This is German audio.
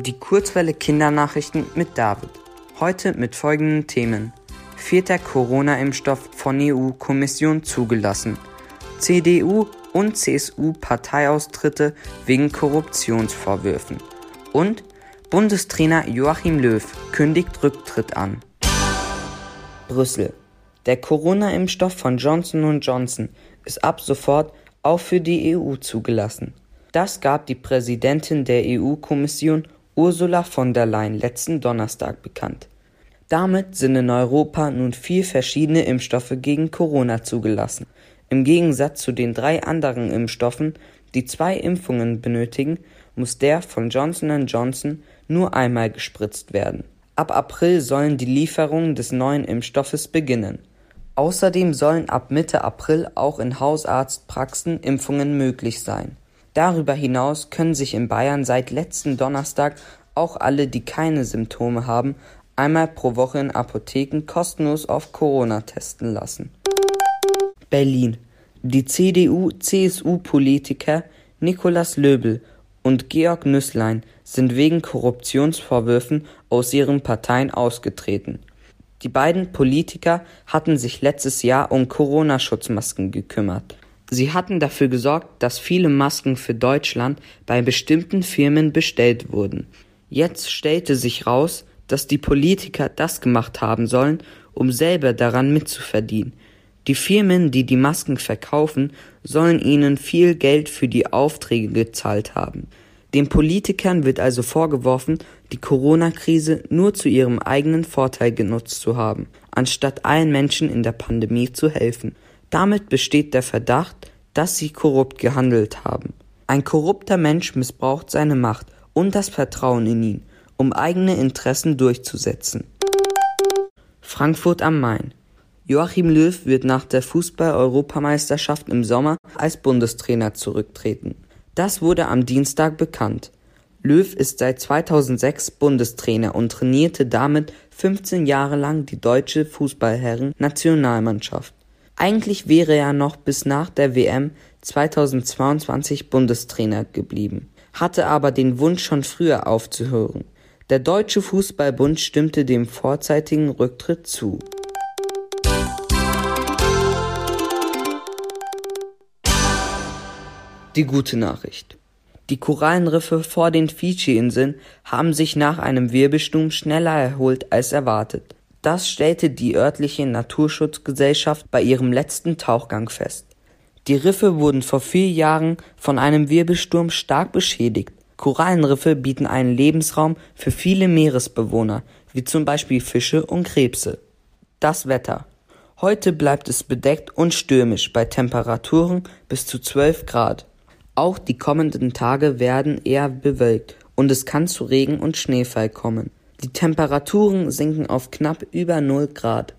Die Kurzwelle Kindernachrichten mit David. Heute mit folgenden Themen. Vierter Corona-Impfstoff von EU-Kommission zugelassen. CDU und CSU Parteiaustritte wegen Korruptionsvorwürfen. Und Bundestrainer Joachim Löw kündigt Rücktritt an. Brüssel. Der Corona-Impfstoff von Johnson Johnson ist ab sofort auch für die EU zugelassen. Das gab die Präsidentin der EU-Kommission Ursula von der Leyen letzten Donnerstag bekannt. Damit sind in Europa nun vier verschiedene Impfstoffe gegen Corona zugelassen. Im Gegensatz zu den drei anderen Impfstoffen, die zwei Impfungen benötigen, muss der von Johnson Johnson nur einmal gespritzt werden. Ab April sollen die Lieferungen des neuen Impfstoffes beginnen. Außerdem sollen ab Mitte April auch in Hausarztpraxen Impfungen möglich sein. Darüber hinaus können sich in Bayern seit letzten Donnerstag auch alle, die keine Symptome haben, einmal pro Woche in Apotheken kostenlos auf Corona testen lassen. Berlin. Die CDU-CSU-Politiker Nikolaus Löbel und Georg Nüßlein sind wegen Korruptionsvorwürfen aus ihren Parteien ausgetreten. Die beiden Politiker hatten sich letztes Jahr um Corona-Schutzmasken gekümmert. Sie hatten dafür gesorgt, dass viele Masken für Deutschland bei bestimmten Firmen bestellt wurden. Jetzt stellte sich raus, dass die Politiker das gemacht haben sollen, um selber daran mitzuverdienen. Die Firmen, die die Masken verkaufen, sollen ihnen viel Geld für die Aufträge gezahlt haben. Den Politikern wird also vorgeworfen, die Corona-Krise nur zu ihrem eigenen Vorteil genutzt zu haben, anstatt allen Menschen in der Pandemie zu helfen. Damit besteht der Verdacht, dass sie korrupt gehandelt haben. Ein korrupter Mensch missbraucht seine Macht und das Vertrauen in ihn, um eigene Interessen durchzusetzen. Frankfurt am Main. Joachim Löw wird nach der Fußball-Europameisterschaft im Sommer als Bundestrainer zurücktreten. Das wurde am Dienstag bekannt. Löw ist seit 2006 Bundestrainer und trainierte damit 15 Jahre lang die deutsche Fußballherren-Nationalmannschaft. Eigentlich wäre er noch bis nach der WM 2022 Bundestrainer geblieben, hatte aber den Wunsch schon früher aufzuhören. Der Deutsche Fußballbund stimmte dem vorzeitigen Rücktritt zu. Die gute Nachricht. Die Korallenriffe vor den Fidschi-Inseln haben sich nach einem Wirbelsturm schneller erholt als erwartet. Das stellte die örtliche Naturschutzgesellschaft bei ihrem letzten Tauchgang fest. Die Riffe wurden vor vier Jahren von einem Wirbelsturm stark beschädigt. Korallenriffe bieten einen Lebensraum für viele Meeresbewohner, wie zum Beispiel Fische und Krebse. Das Wetter. Heute bleibt es bedeckt und stürmisch bei Temperaturen bis zu 12 Grad. Auch die kommenden Tage werden eher bewölkt und es kann zu Regen und Schneefall kommen. Die Temperaturen sinken auf knapp über null Grad.